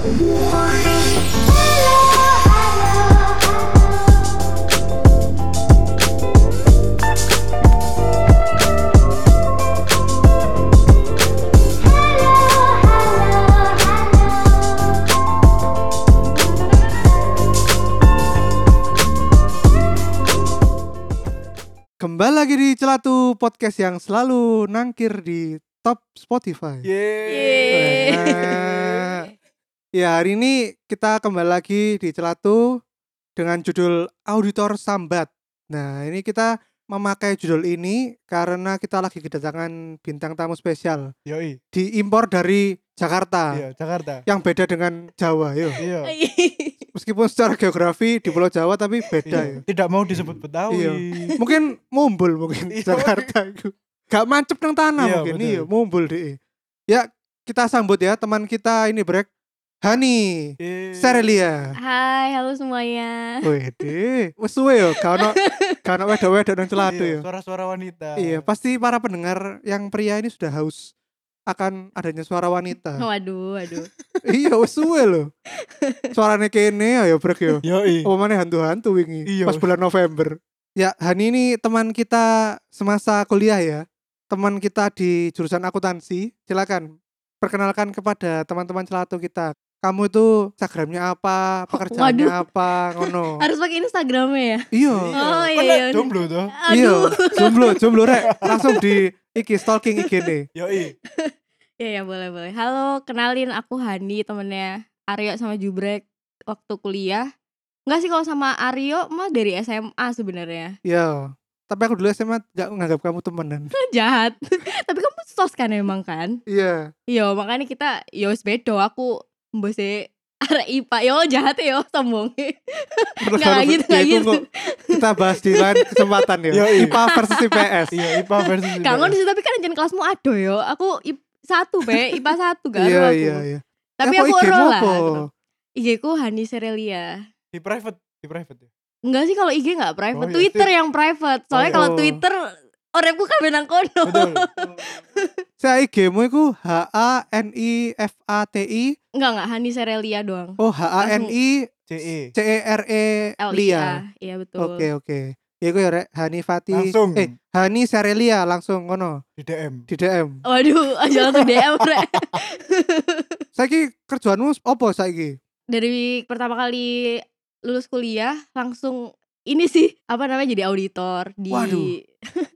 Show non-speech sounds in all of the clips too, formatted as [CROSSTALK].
Kembali Podcast yang selalu nangkir di top Spotify. Yeay. Nah, ya hari ini kita kembali lagi di Celatu dengan judul Auditor Sambat. Nah ini kita memakai judul ini karena kita lagi kedatangan bintang tamu spesial Yoi. diimpor dari Jakarta Iya, Jakarta. yang beda dengan Jawa yo. Iya. Meskipun secara geografi di Pulau Jawa tapi beda Iya. yo. Tidak mau disebut Betawi. Iya. Mungkin mumbul mungkin Iya. Jakarta itu. Gak mancep nang tanah Iya, mungkin betul. iya mumbul deh. Ya kita sambut ya teman kita ini brek Hani Eh, Serelia. Hai, halo semuanya. Wede, wes suwe yo, gak ono [LAUGHS] gak ono wedo-wedo nang celatu iya, yo. Suara-suara wanita. Iya, pasti para pendengar yang pria ini sudah haus akan adanya suara wanita. [LAUGHS] Waduh, waduh. [LAUGHS] iya, wes suwe loh. Suaranya kene ayo brek yo. Yoi. Oh mana hantu-hantu wingi Iya. pas bulan November. Ya, Hani ini teman kita semasa kuliah ya. Teman kita di jurusan akuntansi. Silakan perkenalkan kepada teman-teman celatu kita. Kamu itu Instagramnya apa, pekerjaannya Waduh. apa, ngono. [LAUGHS] Harus pakai Instagramnya ya? Iya. Oh, Kan iya, iya. Jomblo tuh. Iya, jomblo, jomblo rek. Langsung di iki stalking IG nih. Yoi. Iya, ya boleh, boleh. Halo, kenalin aku Hani, temennya Aryo sama Jubrek waktu kuliah. Enggak sih kalau sama Aryo mah dari SMA sebenarnya. Iya. Tapi aku dulu SMA gak nganggap kamu temenan. [LAUGHS] Jahat. [LAUGHS] Tapi kamu sos kan emang kan? Iya. Iya, makanya kita yo wis bedo aku mbose arek IPA. Yo jahat ya, yo sombong. [LAUGHS] Nggak gitu, Ya, nggak itu gitu. kita bahas di lain kesempatan ya. IPA versus IPS. Iya, IPA versus IPS. Kangen sih tapi kan jen kelasmu ado yo. Aku satu be, IPA satu kan Iya, aku. iya, iya. Tapi apa aku IG-mu ero lah. apa? gitu. IG ku Hani Serelia. Di private, di private ya. Enggak sih kalau IG enggak private, Oh, iya, Twitter sih. yang private. Soalnya iya. kalau Oh. Twitter orangku kan benang kono. Betul. [LAUGHS] Saya IG-mu iku H A N I F A T I Enggak enggak Hani Serelia doang. oh H A N I CE. C E R E L Lia. Iya betul. Oke oke. Ya gue ya rek Hani Fati. Langsung. Eh Hani Serelia langsung ngono Di DM. di DM. Waduh, [LAUGHS] aja langsung DM Rek. [LAUGHS] Saiki kerjaanmu apa saiki? Dari pertama kali lulus kuliah langsung ini sih apa namanya jadi auditor di Waduh.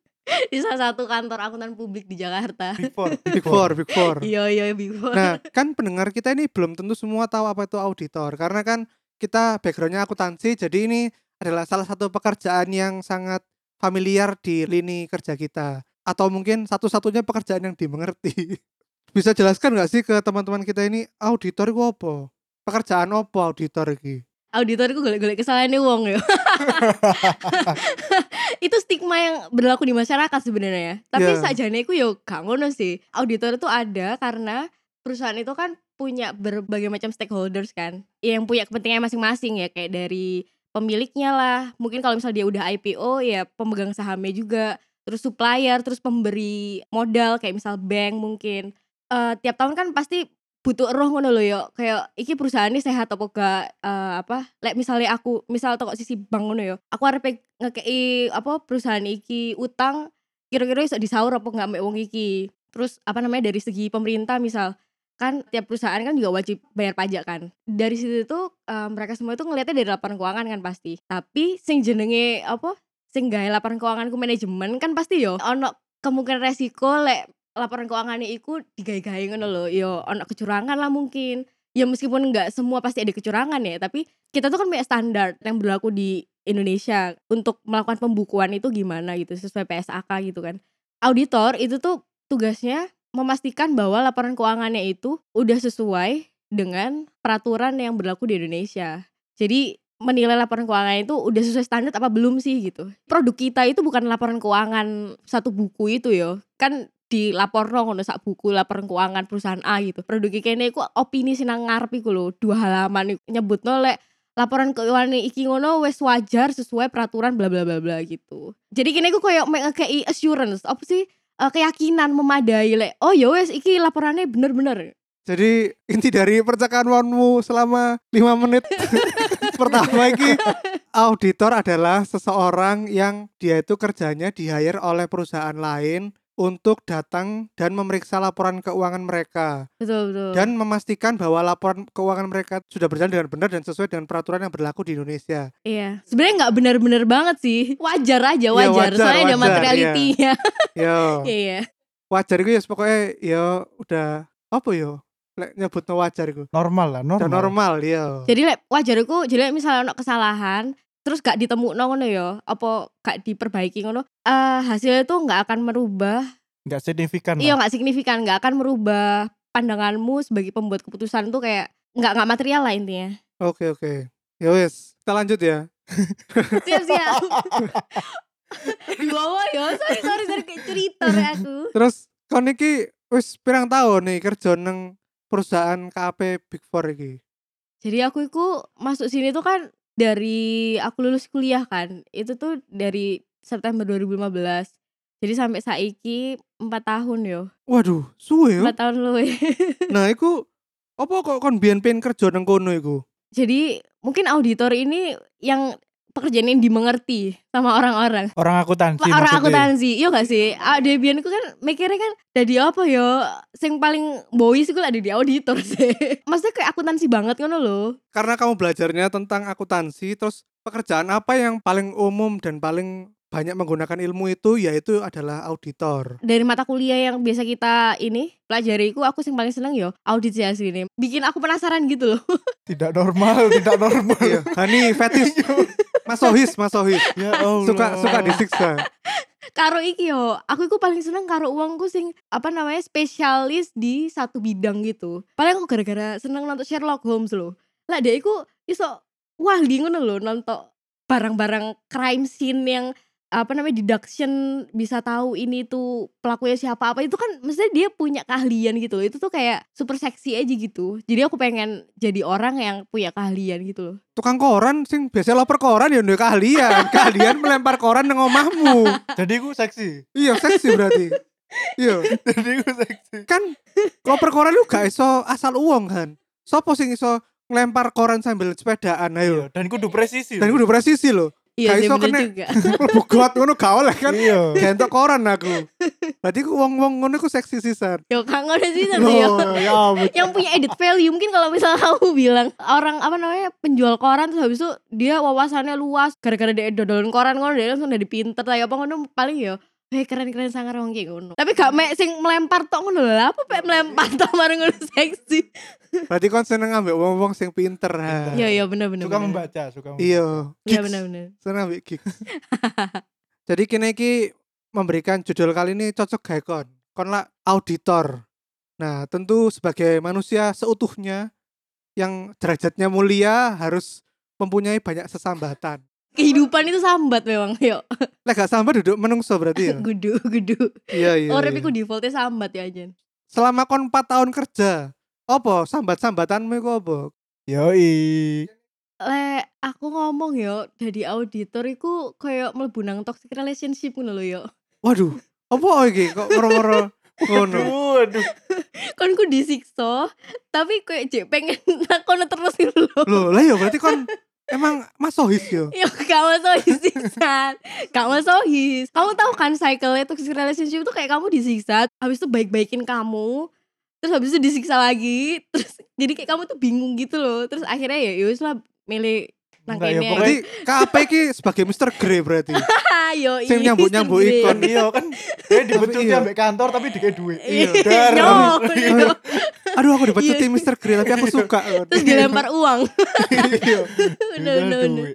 [LAUGHS] di salah satu kantor akuntan publik di Jakarta. Big Four. Big Four, Big Four. Iya iya Big Four. Nah, kan pendengar kita ini belum tentu semua tahu apa itu auditor karena kan kita backgroundnya akuntansi, jadi ini adalah salah satu pekerjaan yang sangat familiar di lini kerja kita atau mungkin satu-satunya pekerjaan yang dimengerti. [LAUGHS] Bisa jelaskan nggak sih ke teman-teman kita ini auditor itu apa? Pekerjaan apa auditor ini? auditor itu golek-golek kesalahannya wong ya. [LAUGHS] itu stigma yang berlaku di masyarakat sebenarnya. Tapi Iya. sajane iku yo gak ngono sih. Auditor itu ada karena perusahaan itu kan punya berbagai macam stakeholders kan. Yang punya kepentingan masing-masing ya kayak dari pemiliknya lah. Mungkin kalau misalnya dia udah IPO ya pemegang sahamnya juga. Terus supplier, terus pemberi modal kayak misal bank mungkin. Eh tiap tahun kan pasti butuh roh ngono lho yo kayak iki perusahaan ini sehat apa gak eh, apa lek misalnya aku misal toko sisi bank ngono yo aku arep ngekei apa perusahaan iki utang kira-kira iso disaur apa nggak mek wong iki terus apa namanya dari segi pemerintah misal kan tiap perusahaan kan juga wajib bayar pajak kan. Dari situ tuh eh, mereka semua itu ngelihatnya dari laporan keuangan kan pasti. Tapi sing jenenge apa sing gawe laporan keuangan ku manajemen kan pasti yo ono kemungkinan resiko lek laporan keuangannya iku digawe-gawe ngono lho. Yo ono kecurangan lah mungkin. Ya meskipun nggak semua pasti ada kecurangan ya tapi kita tuh kan punya standar yang berlaku di Indonesia untuk melakukan pembukuan itu gimana gitu sesuai PSAK gitu kan. Auditor itu tuh tugasnya memastikan bahwa laporan keuangannya itu udah sesuai dengan peraturan yang berlaku di Indonesia. Jadi menilai laporan keuangan itu udah sesuai standar apa belum sih gitu. Produk kita itu bukan laporan keuangan satu buku itu yo. Kan di lapor ngono sak buku laporan keuangan perusahaan A gitu. Produk kene iku opini sing nang ngarep iku lho dua halaman iku. Nyebutno lek laporan keuangan iki ngono wis wajar sesuai peraturan bla bla bla bla gitu. Jadi kini aku koyo ngekei assurance. Apa sih eh, keyakinan memadai lek oh ya wis iki laporannya bener-bener. Jadi inti dari percakapanmu selama lima menit [LAUGHS] pertama iki auditor adalah seseorang yang dia itu kerjanya di hire oleh perusahaan lain untuk datang dan memeriksa laporan keuangan mereka Betul betul. dan memastikan bahwa laporan keuangan mereka sudah berjalan dengan benar dan sesuai dengan peraturan yang berlaku di Indonesia. Iya, sebenarnya nggak bener-bener banget sih. Wajar aja, Iya, wajar. wajar, Soalnya ada wajar, materialitinya. Yo, [LAUGHS] Iya. wajar itu ya pokoknya yo udah apa yo? Lek nyebutno wajar iku. Normal lah, Udah normal. normal yo. Jadi lek wajar iku, jadi misalnya ono kesalahan, terus gak ditemukno ngono ya, apa gak diperbaiki ngono, eh hasilnya tuh nggak akan merubah, Nggak signifikan iya nggak signifikan, nggak akan merubah pandanganmu sebagai pembuat keputusan tuh kayak nggak nggak material lah intinya. Oke oke. Ya wes, kita lanjut ya. Siap siap. [LAUGHS] Di bawah ya, sorry sorry sorry kayak cerita aku. Terus kon iki wis pirang tahun nih kerja nang perusahaan KAP Big Four iki. Jadi aku itu masuk sini tuh kan dari aku lulus kuliah kan. Itu tuh dari September 2015. Jadi sampai saiki 4 tahun yo. Waduh, suwe yo. 4 tahun luwe. [LAUGHS] Nah, iku apa kok kon biyen pengen kerja nang kono iku? Jadi mungkin auditor ini yang pekerjaan yang dimengerti sama orang-orang. Orang akuntansi Orang maksudnya. akuntansi, iya gak sih? Ah, Debian itu kan mikirnya kan jadi apa yo? Sing paling boys itu ada di auditor sih. [LAUGHS] Maksudnya kayak akuntansi banget kan loh. Karena kamu belajarnya tentang akuntansi, terus pekerjaan apa yang paling umum dan paling banyak menggunakan ilmu itu yaitu adalah auditor. dari mata kuliah yang biasa kita ini pelajari aku aku sing paling seneng yo audit sih asli ini bikin aku penasaran gitu loh [LAUGHS] Tidak normal, tidak normal. Iya, Hani fetis. [LAUGHS] Masohis, masohis. ya Allah. Suka suka disiksa. karo iki yo aku itu paling seneng karo uangku sing apa namanya spesialis di satu bidang gitu paling aku gara-gara seneng nonton Sherlock Holmes loh lah dia iku iso wah ngono loh nonton barang-barang crime scene yang apa namanya deduction bisa tahu ini tuh pelakunya siapa apa itu kan maksudnya dia punya keahlian gitu loh itu tuh kayak super seksi aja gitu jadi aku pengen jadi orang yang punya keahlian gitu loh Tukang koran sing biasa loper koran ya ndek keahlian. [LAUGHS] Keahlian melempar koran nang omahmu. Jadi gue seksi. Iya, seksi berarti. Iya. [LAUGHS] Jadi gue seksi. kan loper koran lu gak iso asal uang kan sopo sing iso ngelempar koran sambil sepedaan ayo Iya, dan kudu presisi. dan kudu presisi loh iya sih iso bener kena- juga. [LAUGHS] Mlebu got ngono gak oleh kan. Iya. gentok koran aku. Berarti ku wong-wong ngono ku seksi sisan. Yo sih satu ya Loh, ya yang punya edit value mungkin kalau misalnya [LAUGHS] kamu bilang orang apa namanya penjual koran terus habis itu dia wawasannya luas gara-gara dia dodolan koran ngono dia langsung dari pinter lah apa ngono paling ya Hei keren keren sangat orang kayak ngono. Tapi gak mek sing melempar tok ngono lho. Apa pek melempar tok bareng ngono seksi? Berarti kon seneng ambek wong-wong sing pinter ha. iya iya bener bener Suka bener. membaca, suka membaca. iya. Iya bener bener. Seneng ambek gigs [LAUGHS] jadi kini iki memberikan judul kali ini cocok gawe kon. Kon lah auditor. Nah tentu sebagai manusia seutuhnya yang derajatnya mulia harus mempunyai banyak sesambatan kehidupan itu sambat memang yuk Lek gak sambat duduk menungso berarti ya. [LAUGHS] gudu gudu iya iya. orang iya. iku defaultnya sambat ya aja Selama kon 4 tahun kerja, apa sambat-sambatanmu iku apa? Yoi. le aku ngomong yo jadi auditor iku kayak mlebu nang toxic relationship ngono lho yo Waduh, apa iki kok moro-moro ngono? [LAUGHS] Aduh, aduh. kon ku disiksa tapi kayak jek pengen [LAUGHS] nakono terus gitu lho Loh, lah ya berarti kon emang masohis yo. Yo gak masohis siksa Gak masohis. Kamu tahu kan cycle toxic relationship itu kayak kamu disiksa Habis itu baik-baikin kamu Terus habis itu disiksa lagi Terus jadi kayak kamu tuh bingung gitu loh. Terus akhirnya ya yowis lah milih nang Enggak, ya, kene Berarti KAP iki sebagai Mr. Grey berarti. [LAUGHS] Yo Sing nyambut-nyambut Kan iya kan. Dia dipecuti iya. ambek kantor tapi dikasih duit. Iya, [LAUGHS] no, no. Aduh aku dipecuti Iya. Mr. Grey tapi aku suka. Terus dilempar uang Iya.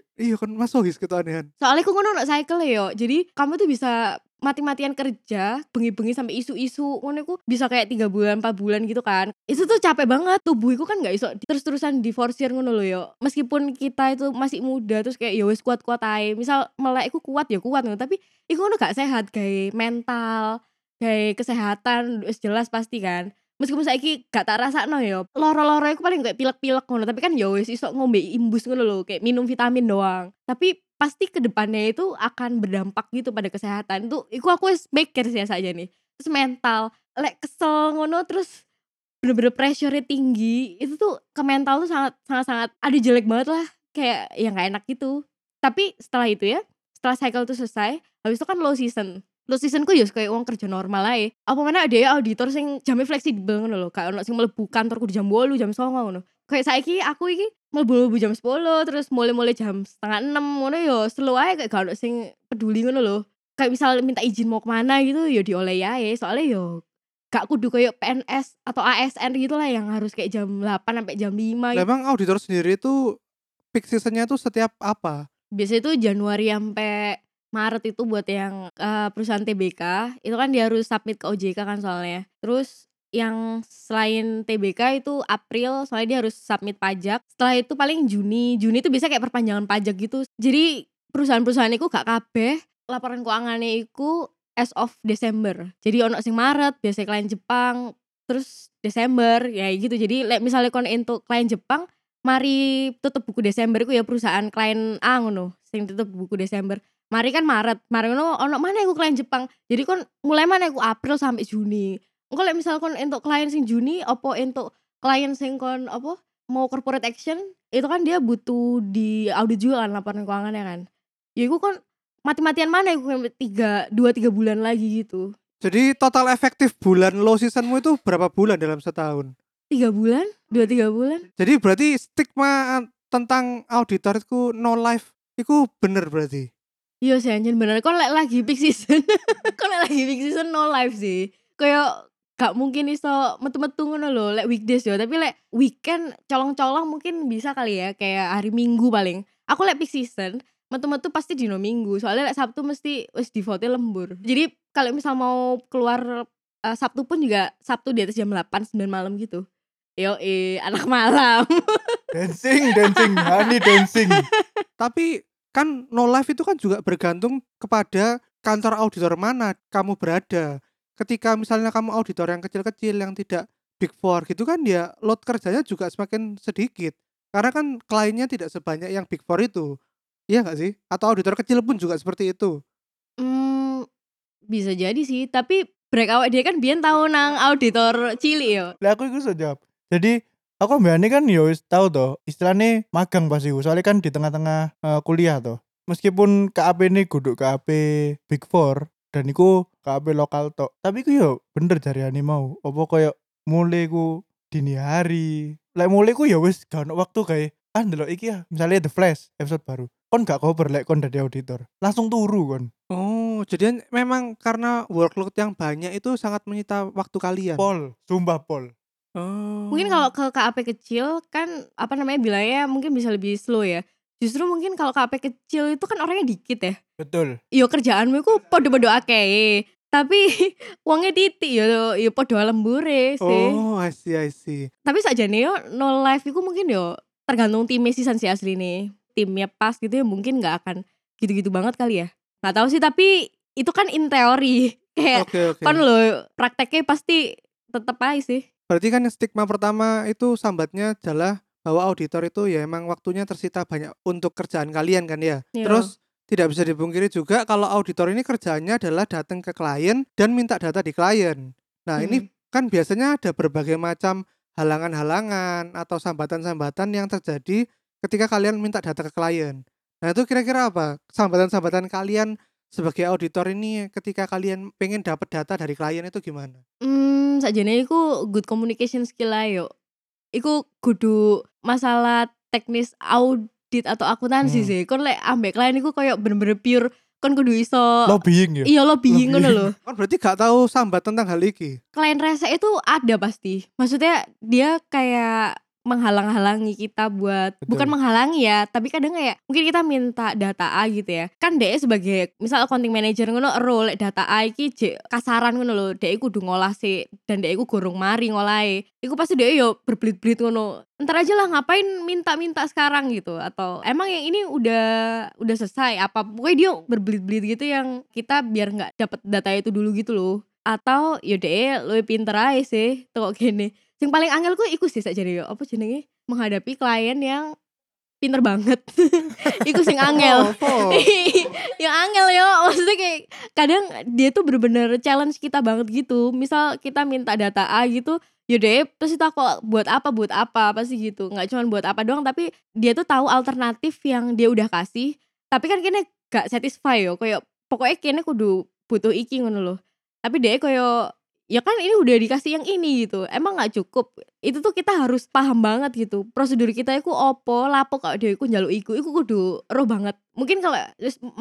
[LAUGHS] Iya kan masohis gitu anehan. Soalnya aku ngono no cycle yo. Jadi kamu tuh bisa mati-matian kerja, bengi-bengi sampai isu-isu, ngono iku bisa kayak tiga bulan, 4 bulan gitu kan. Itu tuh capek banget. Tubuhku kan nggak iso terus-terusan diforsir ngono loh yo. Meskipun kita itu masih muda terus kayak ya wis kuat-kuat ae. Misal melek iku kuat ya kuat ngono, tapi iku ngono gak sehat kayak mental, kayak kesehatan jelas pasti kan. meskipun saiki gak tak rasakno ya loro-loro iku paling kayak pilek-pilek ngono tapi kan ya wis iso ngombe imbus ngono lho kayak minum vitamin doang tapi pasti ke depannya itu akan berdampak gitu pada kesehatan. Itu iku aku wis mikir sih saja nih. Terus mental lek kesel ngono terus bener-bener pressure tinggi itu tuh ke mental tuh sangat sangat sangat aduh jelek banget lah. Kayak yang gak enak gitu. Tapi setelah itu ya setelah cycle itu selesai habis itu kan low season. Low season ku ya kayak uang kerja normal aja apa mana ada ya auditor sing jamnya fleksibel ngono lho. Kayak ono sing mlebu kantor kudu jam 8 jam 9 ngono. Kayak saiki aku iki mlebu jam 10 terus mulai-mulai jam setengah 6 ngono yo slow aja kayak gak ono sing peduli ngono lho kayak misal minta izin mau ke mana gitu ya dioleh ya soalnya yo gak kudu kayak PNS atau ASN gitu lah yang harus kayak jam 8 sampai jam 5 Lah, gitu. Emang auditor sendiri itu peak seasonnya tuh setiap apa? biasanya itu Januari sampai Maret itu buat yang eh, perusahaan TBK itu kan dia harus submit ke OJK kan soalnya terus yang selain TBK itu April soalnya dia harus submit pajak. Setelah itu paling Juni Juni itu bisa kayak perpanjangan pajak gitu. Jadi perusahaan-perusahaan itu gak kabeh laporan keuangannya itu as of Desember. Jadi ono sing Maret biasanya klien Jepang terus Desember ya gitu. Jadi misalnya kon untuk klien Jepang mari tutup buku Desember iku ya perusahaan klien A ngono sing tutup buku Desember. Mari kan Maret mari ngono ono mana iku klien Jepang? Jadi kon mulai mana iku April sampai Juni engko lek misal kon entuk klien sing Juni opo entuk klien sing kon apa mau corporate action itu kan dia butuh di audit juga kan laporan keuangannya kan. Ya iku kon mati-matian mana sampai tiga dua tiga bulan lagi gitu. Jadi total efektif bulan low seasonmu itu berapa bulan dalam setahun? tiga bulan? Dua tiga bulan? Jadi berarti stigma tentang auditor itu no life itu bener berarti. Iya sih anjir bener. Kon lek lagi peak season? [LAUGHS] Kon lek lagi peak season no life sih? Kayak gak mungkin iso metu-metu ngono lho Lek weekdays yo. Tapi lek weekend colong-colong mungkin bisa kali ya Kayak hari minggu paling. Aku lek peak season Metu-metu pasti dino minggu. Soalnya lek Sabtu mesti wis defaultnya lembur. Jadi kalau misal mau keluar eh, Sabtu pun juga Sabtu di atas jam 8 9 malam gitu. Yo eh anak malam. [LAUGHS] Dancing, dancing, honey dancing. [LAUGHS] Tapi kan no life itu kan juga bergantung kepada kantor auditor mana kamu berada. Ketika misalnya kamu auditor yang kecil-kecil yang tidak big four gitu kan ya load kerjanya juga semakin sedikit. Karena kan kliennya tidak sebanyak yang big four itu. Iya gak sih? Atau auditor kecil pun juga seperti itu. Hmm, bisa jadi sih, tapi break awak dia kan biyen tau nang auditor cilik yo. Lah aku iku iso jawab. Jadi aku mbakane kan ya wis tau to, istilahnya magang pas iku. Soalnya kan di tengah-tengah eh, kuliah to. Meskipun KAP ini kudu KAP Big Four dan iku KAP lokal tok. Tapi iku yo bener ani mau. Apa koyo mulai ku dini hari. Lek mulai ku ya wis gak ono waktu kayak ah ndelok iki ya misalnya The Flash episode baru kon gak cover lek kon dari auditor langsung turu kon Oh, jadi memang karena workload yang banyak itu sangat menyita waktu kalian. pol sumpah pol Oh. Mungkin kalau ke KAP kecil kan apa namanya bilangnya mungkin bisa lebih slow ya. Justru mungkin kalau KAP kecil itu kan orangnya dikit ya. betul Yo kerjaanmu itu podo-podo akeh. Tapi [LAUGHS] uangnya titik yo yo podo lembure sih. Oh, I see, I see. Tapi saja nih yo no life itu mungkin yo tergantung tim season sih asli nih. Timnya pas gitu ya mungkin nggak akan gitu-gitu banget kali ya. Nggak tahu sih tapi itu kan in teori. [LAUGHS] Kayak Oke, oke. kan lo prakteknya pasti tetep aja sih. Berarti kan stigma pertama itu sambatnya adalah bahwa auditor itu ya emang waktunya tersita banyak untuk kerjaan kalian kan ya. Iya. Terus tidak bisa dipungkiri juga kalau auditor ini kerjaannya adalah datang ke klien dan minta data di klien. Nah, ini Hmm. kan biasanya ada berbagai macam halangan-halangan atau sambatan-sambatan yang terjadi ketika kalian minta data ke klien. Nah, itu kira-kira apa? Sambatan-sambatan kalian sebagai auditor ini ketika kalian pengen dapat data dari klien itu gimana? Hmm, sakjane iku good communication skill ayo. Iku kudu masalah teknis audit atau akuntansi Hmm. sih. Kon lek ambek klien iku koyo bener-bener pure kon kudu iso lobbying ya Iya lobbying ngono lho. Kan berarti gak tahu sambat tentang hal ini. Klien rese itu ada pasti. Maksudnya dia kayak menghalang-halangi kita buat Betul. bukan menghalangi ya tapi kadang kayak mungkin kita minta data A gitu ya. Kan DE sebagai misal accounting manager ngono role data A iki kasaran ngono lho DE kudu ngolah sih dan DE ku gorong mari ngolahe. Iku pasti DE yo berbelit-belit ngono. Ntar aja lah ngapain minta-minta sekarang? gitu. Atau emang yang ini udah udah selesai apa pokoknya dia berbelit-belit gitu yang kita biar nggak dapat data itu dulu gitu loh. Atau ya deh luwih pinter aja sih toko gini sing paling angel ku iku sih sakjane yo apa jenenge? Menghadapi klien yang pinter banget. [LAUGHS] Iku sing angel. Oh, oh. [LAUGHS] yang angel yo. Maksudnya kayak kadang dia tuh bener-bener challenge kita banget gitu. Misal kita minta data A gitu yaudah terus itu aku buat apa buat apa apa sih gitu. Nggak cuma buat apa doang tapi dia tuh tahu alternatif yang dia udah kasih. Tapi kan kini gak satisfy yo. Kayak pokoknya kini kudu butuh iki ngono loh. Tapi dia kayak ya kan ini udah dikasih yang ini gitu. Emang nggak cukup? Itu tuh kita harus paham banget gitu. Prosedur kita itu opo lapo kalau dia iku njaluk iku iku kudu roh banget. Mungkin kalau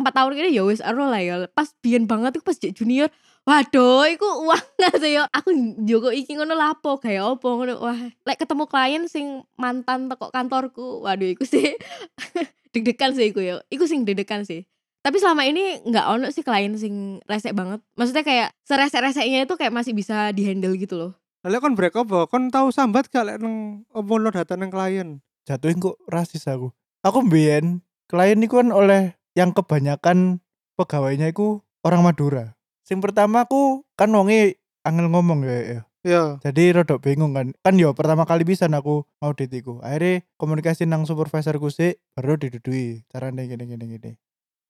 empat tahun ini ya wis roh lah ya. Pas biyen banget itu pas junior waduh iku uang [LAUGHS] nggak sih yo aku joko iki ngono lapo kayak opo ngono. Wah lek ketemu klien sing mantan teko kantorku waduh iku sih [LAUGHS] deg-degan sih iku yo iku sing deg-degan sih tapi selama ini nggak ono sih klien sing resek banget maksudnya kayak seresek-reseknya itu kayak masih bisa dihandle gitu loh Lah kon break apa? Kon tahu sambat gak lek nang apa lo data nang klien? jatuhin kok rasis aku aku mbien klien itu kan oleh yang kebanyakan pegawainya itu orang Madura sing pertama aku kan wonge angel ngomong ya, ya. Ya. jadi rodok bingung kan kan yo pertama kali bisa aku audit iku akhirnya komunikasi nang supervisorku sih baru didudui caranya gini gini gini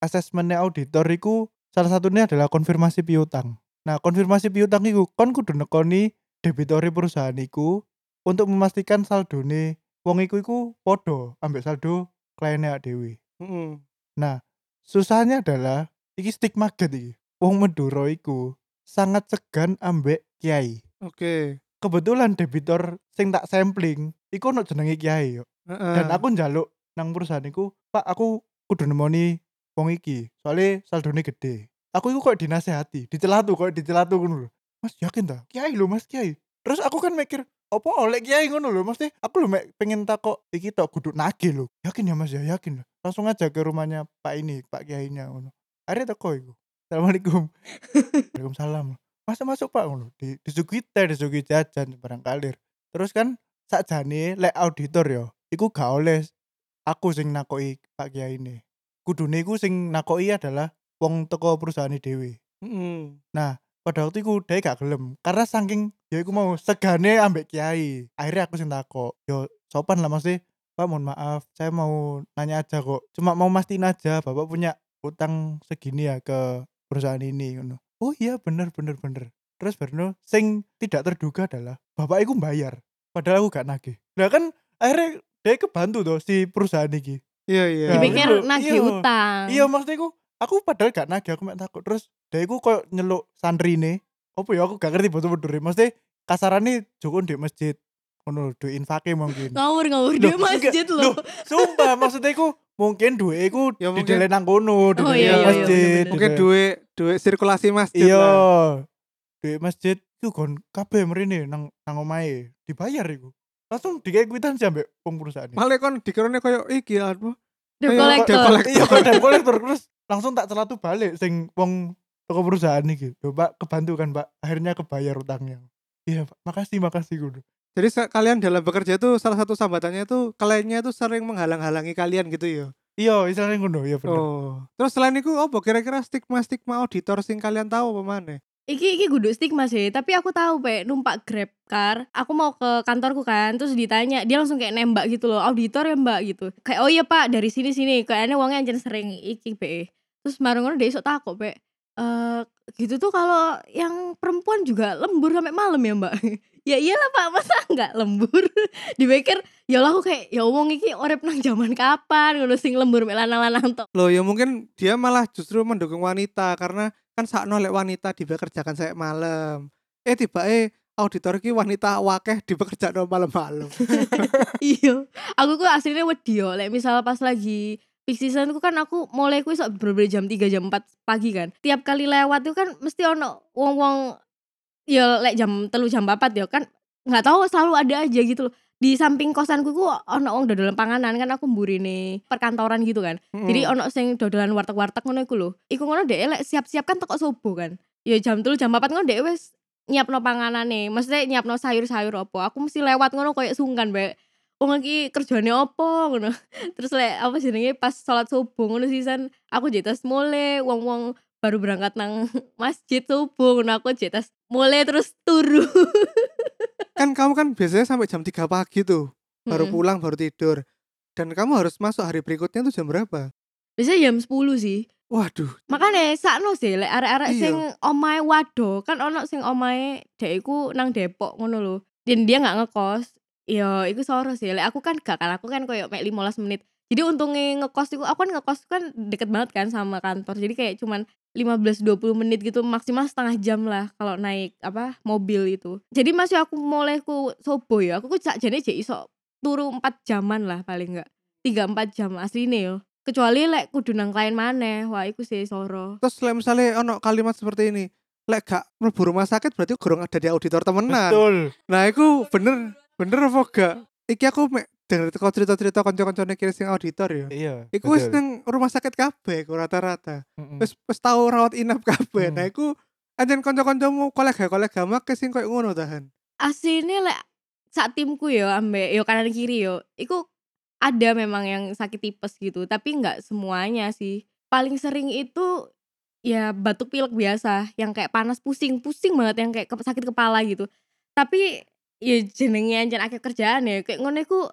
asesmennya auditor iku salah satunya adalah konfirmasi piutang nah konfirmasi piutang iku kon kudu nekoni debitori perusahaan iku untuk memastikan saldone wong iku iku podo ambek saldo kliennya dewi Heeh. susahnya adalah iki stigma get iki wong Madura iku sangat segan ambek kiai Oke. kebetulan debitor sing tak sampling iku ono jenenge kiai yo Heeh. dan aku njaluk nang perusahaan iku pak aku kudu nemoni wong iki soalnya saldone gede. Aku iku kok dinasehati dicelatu kok dicelatu ngono lho. Mas yakin ta? Kiai lho mas kiai. Terus aku kan mikir apa oleh kiai ngono lho? Mesti aku lho pengen takok iki tok kudu nagih lho. Yakin ya mas ya? Yakin lho. Langsung aja ke rumahnya pak ini pak kiainya ngono. Akhirnya teko iku. Assalamualaikum. [LAUGHS] Waalaikumsalam. Masa masuk pak. Ngono. Di disuguhi teh disuguhi jajan barang kalir. Terus kan sakjane lek auditor yo iku gak oleh aku sing nakoki Pak Kiai ini kudune iku sing nakoki adalah wong teko perusahaan dhewe. Heeh. pada waktu iku dia gak gelem karena saking ya iku mau segane ambek Kiai akhirnya aku sing takok yo sopan lah mesti Pak mohon maaf saya mau nanya aja kok. Cuma mau mastiin aja bapak punya utang segini ya ke perusahaan ini oh iya bener bener bener. Terus Berno sing tidak terduga adalah bapak iku bayar padahal aku gak nagih. Nah kan akhirnya dia kebantu tuh si perusahaan ini Iya iya. Ya, dipikir itu- nagih iya. utang. Iya maksudnya aku aku padahal gak nagih aku mek takut. Terus dia iku koyo nyeluk santri nih apa ya aku gak ngerti betul betul maksudnya kasarannya joko di masjid. Ngono duit infake mungkin. Ngawur ngawur enggak, masjid loh, loh sumpah maksudnya aku mungkin duit iku Ya, mungkin- didele nang kono Oh, didele iya, nang iya, masjid. Mungkin duit duit sirkulasi masjid iya. lah. duit masjid itu kon kabeh mrene nang nang omahe. Dibayar iku langsung dikai kwitansi ambek wong perusahaan Malah kon dikirone koyo iki apa? debt collector. iya debt collector. Terus langsung tak celatu balik sing wong toko perusahaan iki. Loh, pak kebantu kan pak? Akhirnya kebayar utangnya. Iya pak. Makasih makasih kudu Jadi kalian dalam bekerja itu salah satu sambatannya itu kliennya itu sering menghalang-halangi kalian gitu ya. iya istilahnya ngono. Iya bener. Oh. Terus selain itu apa kira-kira stigma-stigma auditor sing kalian tahu apa maneh? Iki iki kudu stigma sih, tapi aku tahu pe numpak Grab car. Aku mau ke kantorku kan, terus ditanya, dia langsung kayak nembak gitu loh, auditor ya Mbak gitu. Kayak oh iya Pak, dari sini sini. Kayaknya uangnya anjir sering iki pe. Terus marung ngono dia iso takut pe. Eh gitu tuh kalau yang perempuan juga lembur sampai malam ya Mbak. [LAUGHS] ya iyalah Pak, masa nggak lembur? [LAUGHS] Dipikir ya lah aku kayak ya wong iki urip nang zaman kapan ngono sing lembur mek lanang-lanang tok. Ya mungkin dia malah justru mendukung wanita karena kan sakno lek wanita dipekerjakan saya malam. Eh tiba eh auditor ki wanita wakeh dipekerjakan malam-malam. [LAUGHS] iya aku kok aslinya wedi yo like misal pas lagi peak season ku kan aku mulai ku bener jam 3 jam 4 pagi kan tiap kali lewat itu kan mesti ono wong-wong ya lek jam telu jam 4 yo kan nggak tahu selalu ada aja gitu loh di samping kosanku ku ono wong dodolan panganan kan aku mburine perkantoran gitu kan. Jadi Mm. ono sing dodolan warteg-warteg ngono iku lho. Iku ngono dhek lek siap-siap kan teko subuh kan. Ya jam telu jam 4 ngono dhek wis nyiapno panganane. Maksudnya nyiapno sayur-sayur opo. Aku mesti lewat ngono koyo sungkan bae wong iki kerjane opo ngono. [LAUGHS] Terus lek apa jenenge pas sholat subuh ngono sisan aku jetas mule wong-wong baru berangkat nang [LAUGHS] masjid subuh ngono aku jek tas mulai terus turu. [LAUGHS] Kan kamu kan biasanya sampai jam 3 pagi tuh, baru Mm-mm. pulang, baru tidur. Dan kamu harus masuk hari berikutnya tuh jam berapa? Biasanya jam 10 sih. Waduh, Makanya sakno sih lek arek-arek Iya. sing omahe wado, kan ono sing omahe dek iku nang Depok ngono lho. Dan dia nggak ngekos. Ya iku soro sih. Lek aku kan gak kan aku kan koyo mek 15 menit. Jadi untungnya ngekos iku aku kan ngekos kan deket banget kan sama kantor. Jadi kayak cuman 15 20 menit gitu maksimal setengah jam lah kalau naik apa mobil itu. Jadi masih aku mulai ku sobo ya. Aku ku sakjane jek iso turu 4 jaman lah paling enggak. 3 4 jam asline yo. Kecuali lek kudu nang klien maneh. Wah iku sih soro. terus lek misalnya ono kalimat seperti ini, lek gak mlebu rumah sakit berarti gorong ada di auditor temenan. Betul. Nah, iku bener bener apa gak? Iki aku denger teko cerita-cerita kanca-kancane kiri sing auditor ya. Iya. Iku wis nang rumah sakit kabeh ku rata-rata. Wis wis tau rawat inap kabeh. Hmm. Nah, iku anjen kanca-kancamu kolega-kolega make sing koyo ngono tahan. Asline lek sak timku yo ambek yo kanan kiri yo. Iku ada memang yang sakit tipes gitu, tapi nggak semuanya sih. Paling sering itu ya batuk pilek biasa, yang kayak panas pusing, pusing banget yang kayak sakit kepala gitu. Tapi ya jenenge anjen akeh kerjaan ya, kayak ngono iku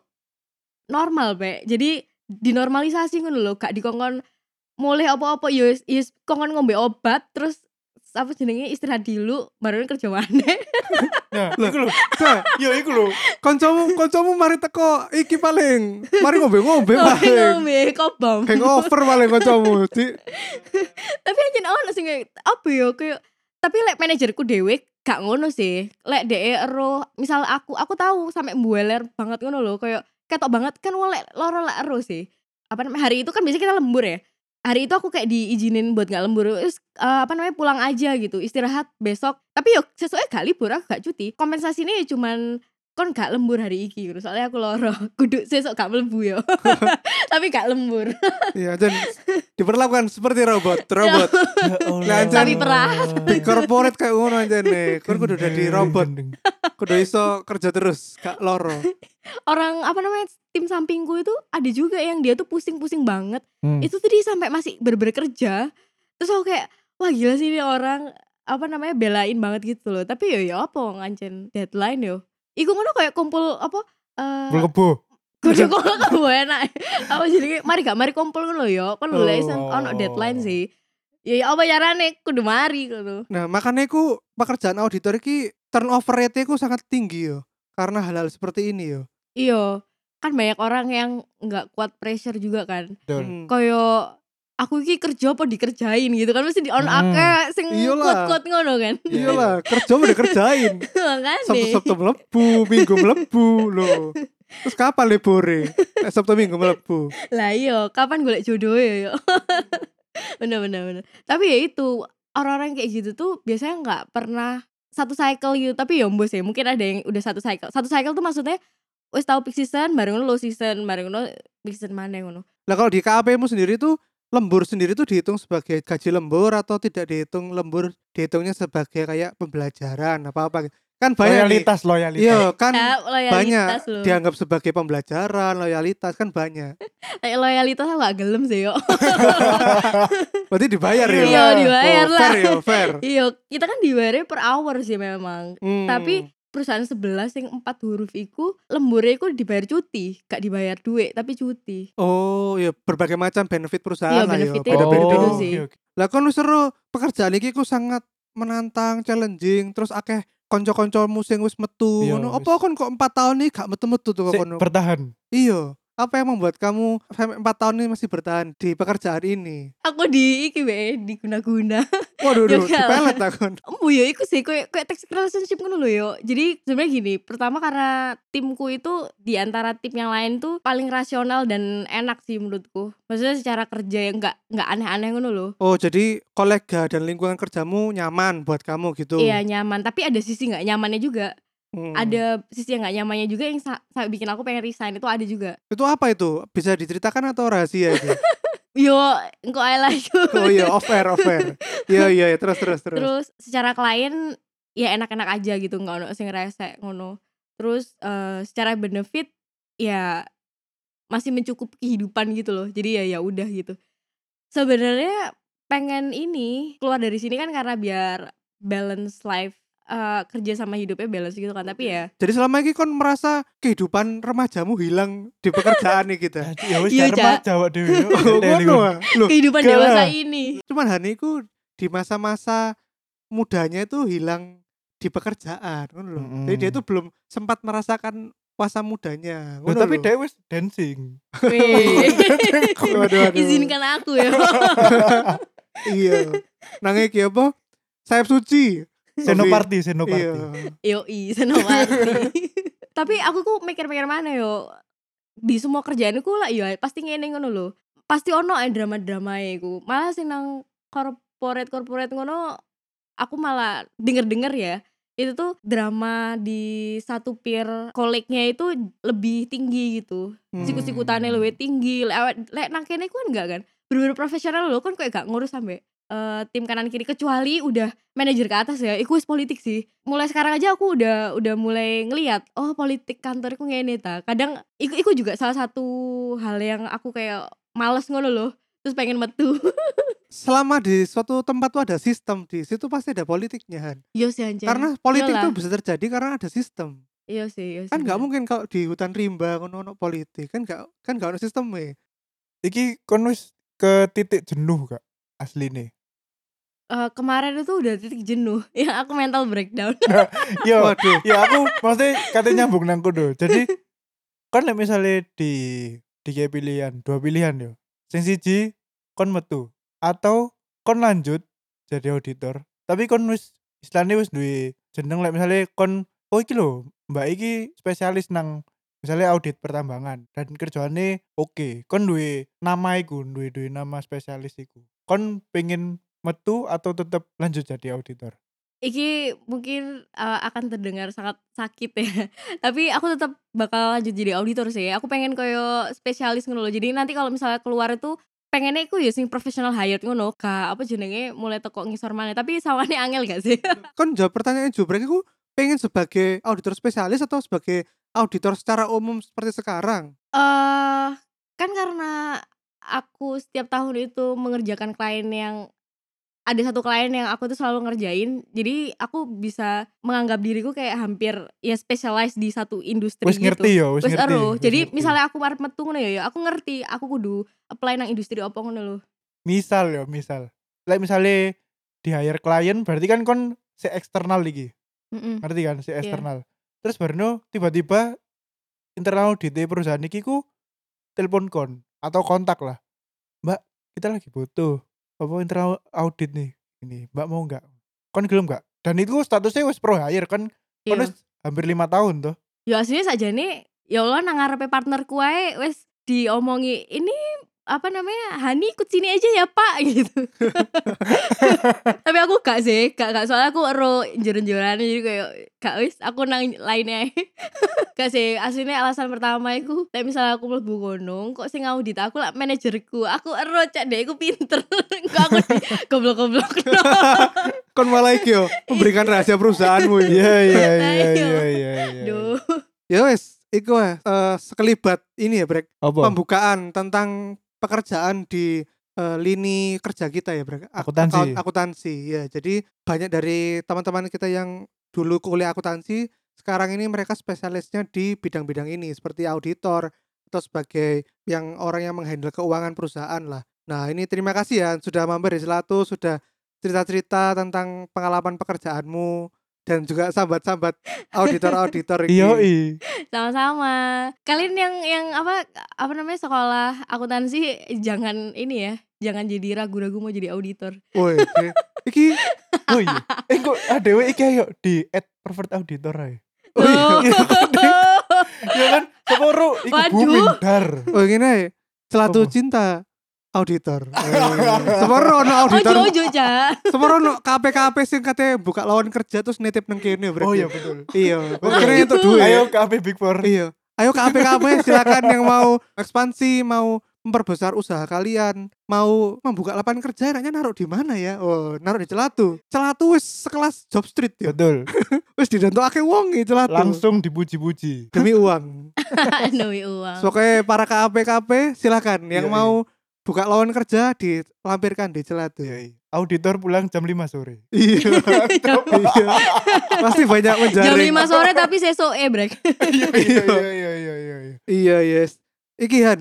normal, Pak. Jadi dinormalisasi ngono lho, gak dikongkon mulai apa-apa yo yo wis kongkon ngombe obat terus apa jenenge istirahat dulu baru kerja maneh. Nah, iku lho. Nah, Yo iku lho. kancamu kancamu mari teko iki paling. Mari ngombe-ngombe Ngombe paling. ngombe kobong. Hangover paling kancamu. Tapi anjen ono sing kayak apa ya kayak tapi lek manajerku dhewe gak ngono sih lek dhek ero misal aku aku tahu sampai mbueler banget ngono loh kayak ketok banget kan lek loro lek ero sih. Apa namanya hari itu kan biasanya kita lembur ya. Hari itu aku kayak diizinin buat nggak lembur terus eh, apa namanya pulang aja gitu istirahat besok. Tapi yo sesuai gak libur gak cuti. Kompensasinya ya cuman kon gak lembur hari iki soalnya aku loro [LAUGHS] kudu sesok gak mlebu yo [LAUGHS] tapi gak lembur [LAUGHS] Iya, dan diperlakukan seperti robot, robot. Ya Allah. Lah, anjen- Tapi perah. Di corporate kayak ngono aja nih. Kan kudu jadi robot, kudu iso kerja terus, gak loro. orang apa namanya tim sampingku itu ada juga yang dia tuh pusing-pusing banget Hmm. itu tuh dia sampai masih berber kerja terus aku kayak wah gila sih ini orang apa namanya belain banget gitu loh tapi yo yo apa ngancen deadline yo iku ngono kayak kumpul apa eh Kumpul kebo. kudu kok kamu enak apa jadi mari gak mari kumpul ngono yo kan lho Oh. ono deadline sih ya ya apa carane kudu mari gitu Nah, makanya ku pekerjaan auditor ki turnover rate ku sangat tinggi yo. Karena hal-hal seperti ini yo. iyo kan banyak orang yang nggak kuat pressure juga kan. Hmm. koyo aku iki kerja apa dikerjain gitu kan mesti di on Hmm. akeh sing Iyalah. kuat-kuat ngono kan Iyalah, kerja udah kerjain. [LAUGHS] makane Sabtu-sabtu melebu, minggu melebu loh. Terus kapan libure? Sabtu minggu melebu. lah iya kapan golek jodoh ya yo [LAUGHS] bener bener bener tapi ya itu orang-orang kayak gitu tuh biasanya nggak pernah satu cycle gitu tapi ya mbos ya mungkin ada yang udah satu cycle satu cycle tuh maksudnya wis tahu peak season bareng low season bareng ngono peak season mana ngono Lah kalau di KAP mu sendiri tuh lembur sendiri tuh dihitung sebagai gaji lembur atau tidak dihitung lembur dihitungnya sebagai kayak pembelajaran apa apa kan banyak nih. Loyalitas, loyalitas. Iya kan Ya, loyalitas banyak loh. dianggap sebagai pembelajaran loyalitas kan banyak [LAUGHS] Kayak loyalitas aku gak gelem sih yo [LAUGHS] berarti dibayar ya Iya, dibayar oh, lah. fair ya fair iya kita kan dibayarnya per hour sih memang Hmm. Tapi perusahaan sebelah yang empat huruf iku lemburnya iku dibayar cuti, gak dibayar duit tapi cuti. oh ya berbagai macam benefit perusahaan Iya, lah ya beda-beda beda-beda Oh, sih. lah kan seru pekerjaan iki ku sangat menantang challenging terus akeh konco-koncomu sing wis metu Iya, ngono apa kon kok 4 tahun nih gak metu-metu tuh kono bertahan. iya apa yang membuat kamu sampai 4 tahun ini masih bertahan di pekerjaan ini Aku di iki be diguna-guna. waduh [LAUGHS] Ya duh, enggak dipelet takon Embu ya iku sih kayak kayak toxic relationship ngono lho yo. Jadi sebenarnya gini, pertama karena timku itu di antara tim yang lain tuh paling rasional dan enak sih menurutku. Maksudnya secara kerja yang enggak enggak aneh-aneh ngono loh. oh jadi kolega dan lingkungan kerjamu nyaman buat kamu gitu Iya nyaman, tapi ada sisi nggak nyamannya juga. Hmm. Ada sisi yang nggak nyamannya juga yang bikin aku pengen resign itu ada juga. itu apa itu bisa diceritakan atau rahasia itu [LAUGHS] Yo, engkau [LAUGHS] you. oh iya off air off air [LAUGHS] iya iya iya, terus terus terus Terus secara klien ya enak-enak aja gitu nggak ono sing rese ngono. Terus eh, secara benefit ya masih mencukupi kehidupan gitu loh. Jadi ya ya udah gitu. Sebenarnya pengen ini keluar dari sini kan karena biar balance life eh, kerja sama hidupnya balance gitu kan tapi ya Jadi selama ini kon merasa kehidupan remajamu hilang di pekerjaan nih kita. [LAUGHS] Ya wis Iya, remaja awak dhewe. [LAUGHS] kehidupan Gak dewasa ini cuman Hani ku di masa-masa mudanya itu hilang di pekerjaan ngono loh. Jadi dia tuh belum sempat merasakan masa mudanya. Loh, tapi dia wis dancing. Waduh, waduh. [LAUGHS] izinkan aku ya iya. Nang iki apa? Sayap suci. Senoparti, senoparti. Iya. Yoi, Senowati. [LAUGHS] Tapi aku ku mikir-mikir mana yo. Di semua kerjaan ku lah ya pasti ngene ngono lho. Pasti ono ae drama-drama iku. Malah sing nang corporate-corporate ngono aku malah denger-denger ya. Itu tuh drama di satu peer koleknya itu lebih tinggi gitu. Hmm. Sikut-sikutannya lebih tinggi. Lek nang kene ku kan enggak kan. Bener-bener profesional loh kan kayak gak ngurus sampai eh, tim kanan kiri kecuali udah manajer ke atas ya iku politik sih mulai sekarang aja aku udah udah mulai ngelihat oh politik kantorku ngene ta kadang iku, iku juga salah satu hal yang aku kayak males ngono loh terus pengen metu [LAUGHS] Selama di suatu tempat tuh ada sistem di situ pasti ada politiknya Han. iya sih anjir Karena politik Iyalah. tuh bisa terjadi karena ada sistem. iya sih iya sih Kan nggak bener. mungkin kalau di hutan rimba ngono ono politik kan nggak kan nggak ono sistemnya. Iki kon wis ke titik jenuh gak asli nih. Eh, kemarin itu udah titik jenuh [LAUGHS] yang aku mental breakdown Yo, Waduh. ya aku maksudnya katanya nyambung nang kudu. Jadi [LAUGHS] kon lek misalnya di di kayak pilihan, dua pilihan yo. Sing siji kon metu atau kon lanjut jadi auditor. Tapi kon wis istilahnya wis duwe jeneng lek misalnya kon oh iki lho, Mbak iki spesialis nang misalnya audit pertambangan dan kerjaannya oke kon duwe nama iku duwe duwe nama spesialis iku kon pengen metu atau tetap lanjut jadi auditor Iki mungkin uh, akan terdengar sangat sakit ya. [LAUGHS] Tapi aku tetap bakal lanjut jadi auditor sih. Aku pengen koyo spesialis ngono. Jadi nanti kalau misalnya keluar itu pengennya aku ya sing professional hired ngono ka apa jenenge mulai teko ngisor mana tapi sawane angel gak sih [LAUGHS] Kon jawab pertanyaan jubrek aku pengen sebagai auditor spesialis atau sebagai auditor secara umum seperti sekarang. eh kan karena aku setiap tahun itu mengerjakan klien yang ada satu klien yang aku tuh selalu ngerjain jadi aku bisa menganggap diriku kayak hampir ya specialize di satu industri wis gitu ngerti Wes ngerti ero. Jadi ngerti. misalnya aku marep metu ngono ya, aku ngerti, aku kudu apply nang industri opo ngono lho. misal ya misal like misalnya di hire klien berarti kan kon si eksternal lagi Heeh. ngerti kan si Iya. eksternal terus baru tiba-tiba internal di perusahaan iki ku telepon kon atau kontak lah. Mbak kita lagi butuh apa internal audit nih ini mbak mau nggak? Kon gelem nggak? Dan itu statusnya wis pro hire kan? Kon Iya. hampir lima tahun tuh Ya aslinya saja nih, ya Allah nang ngarepe partnerku ae wes diomongi ini apa namanya Hani ikut sini aja ya pak [LAUGHS] gitu tapi aku gak sih gak gak soalnya aku ero joran-joran jadi kayak gak wis aku nang lainnya [LAUGHS] gak sih aslinya alasan pertama aku tapi misalnya aku mlebu gunung kok sing audit aku lah manajerku aku ero cak deh aku pinter [LAUGHS] kok aku goblok-goblok Kon malah yo memberikan rahasia perusahaanmu ya. iya iya iya Ayo. iya iya iya Duh. Ya wes, iku ya eh, sekelibat ini ya Brek. apa Pembukaan tentang pekerjaan di eh, lini kerja kita ya. Ak- Akuntansi. akun- akuntansi ya. Jadi banyak dari teman-teman kita yang dulu kuliah akuntansi sekarang ini mereka spesialisnya di bidang-bidang ini seperti auditor atau sebagai yang orang yang menghandle keuangan perusahaan lah. Nah ini terima kasih ya sudah mampir di Selatu sudah cerita-cerita tentang pengalaman pekerjaanmu dan juga sambat-sambat auditor-auditor [LAUGHS] ini. iya Sama-sama. Kalian yang yang apa apa namanya sekolah akuntansi jangan ini ya, jangan jadi ragu-ragu mau jadi auditor. Woi, [LAUGHS] iki oh iya eh kok adewe iki ayo di at pervert auditor ae Oh iya. ya kan seporo iku booming dar Oh gini Celatu Apa? cinta auditor. Eh, Seporo ono Ojo auditor. ojo ca. Seporo ono KP-KP sing katanya buka lawan kerja terus nitip nang kene oh berarti. iya betul Iya. Betul. Kira itu duit. ayo ke AP Big Four Iya. Ayo KP-KP silakan yang mau ekspansi, mau memperbesar usaha kalian, mau membuka lapangan kerja enaknya naruh di mana ya? Oh, naruh di Celatu. Celatu wis sekelas job street ya. betul [LAUGHS] Wis didantokake wong iki Celatu. langsung dipuji-puji demi uang. [LAUGHS] Demi uang. Pokoknya para KP-KP silakan yang Iya, mau buka lowongan kerja dilampirkan di celatu. Iya, iya. Auditor pulang jam 5 sore. [LAUGHS] Iya. iya. Pasti banyak Jam menjaring. 5 sore tapi sesok eh brek. [LAUGHS] Iya iya iya iya iya iya. iya. Iya, yes. Iki Han,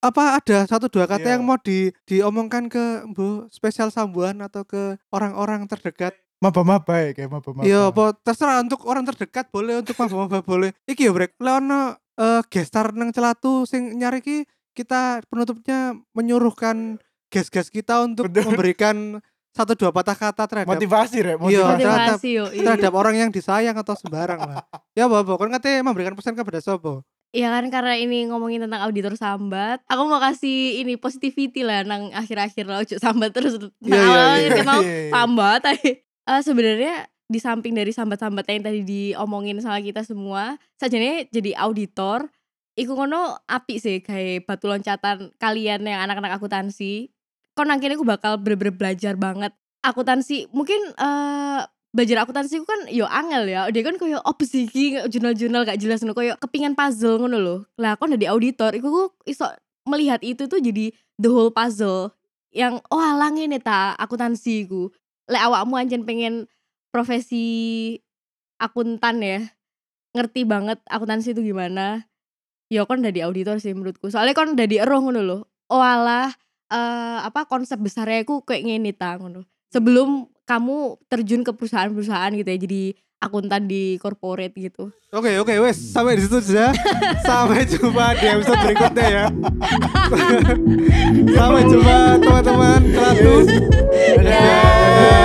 apa ada satu dua kata Iya. yang mau di diomongkan ke Bu spesial sambuan atau ke orang-orang terdekat? Maba-maba ya kayak maba-maba. Iya, apa terserah untuk orang terdekat boleh untuk maba-maba boleh. Iki ya brek, leono eh gestar nang celatu sing nyari ki kita penutupnya menyuruhkan gas-gas kita untuk Betul. memberikan satu dua patah kata terhadap motivasi rek, Iya, motivasi. terhadap- Motivasi yo. iya. terhadap orang yang disayang atau sembarang lah. Ya Bobo, kan katanya memberikan pesan kepada Sobo. Iya kan karena ini ngomongin tentang auditor sambat, aku mau kasih ini positivity lah nang akhir-akhir lo ojo sambat terus. Nah, Iya, iya, awal iya. kita mau Iya, iya. sambat tapi [LAUGHS] eh, sebenarnya di samping dari sambat-sambat yang tadi diomongin sama kita semua, sajane jadi auditor Iku ngono api sih kayak batu loncatan kalian yang anak-anak akuntansi. Kon kene aku bakal bener-bener belajar banget akuntansi. Mungkin eh belajar akuntansi ku kan yo angel ya. Dia kan koyo apa sih jurnal-jurnal gak jelas ngono koyo kepingan puzzle ngono loh. Lah kon jadi auditor iku ku iso melihat itu tuh jadi the whole puzzle yang oh alah ngene ta akuntansi ku. Lek awakmu anjen pengen profesi akuntan ya. Ngerti banget akuntansi itu gimana. Ya kon dari auditor sih menurutku. Soalnya kon dari eroh ngono loh. Oh alah eh apa konsep besarnya ku kayak ngene ta ngono. Sebelum kamu terjun ke perusahaan-perusahaan gitu ya jadi akuntan di corporate gitu. Oke oke wes sampai di situ saja. sampai jumpa di episode berikutnya ya. [LAUGHS] sampai jumpa teman-teman. Dadah. Dadah.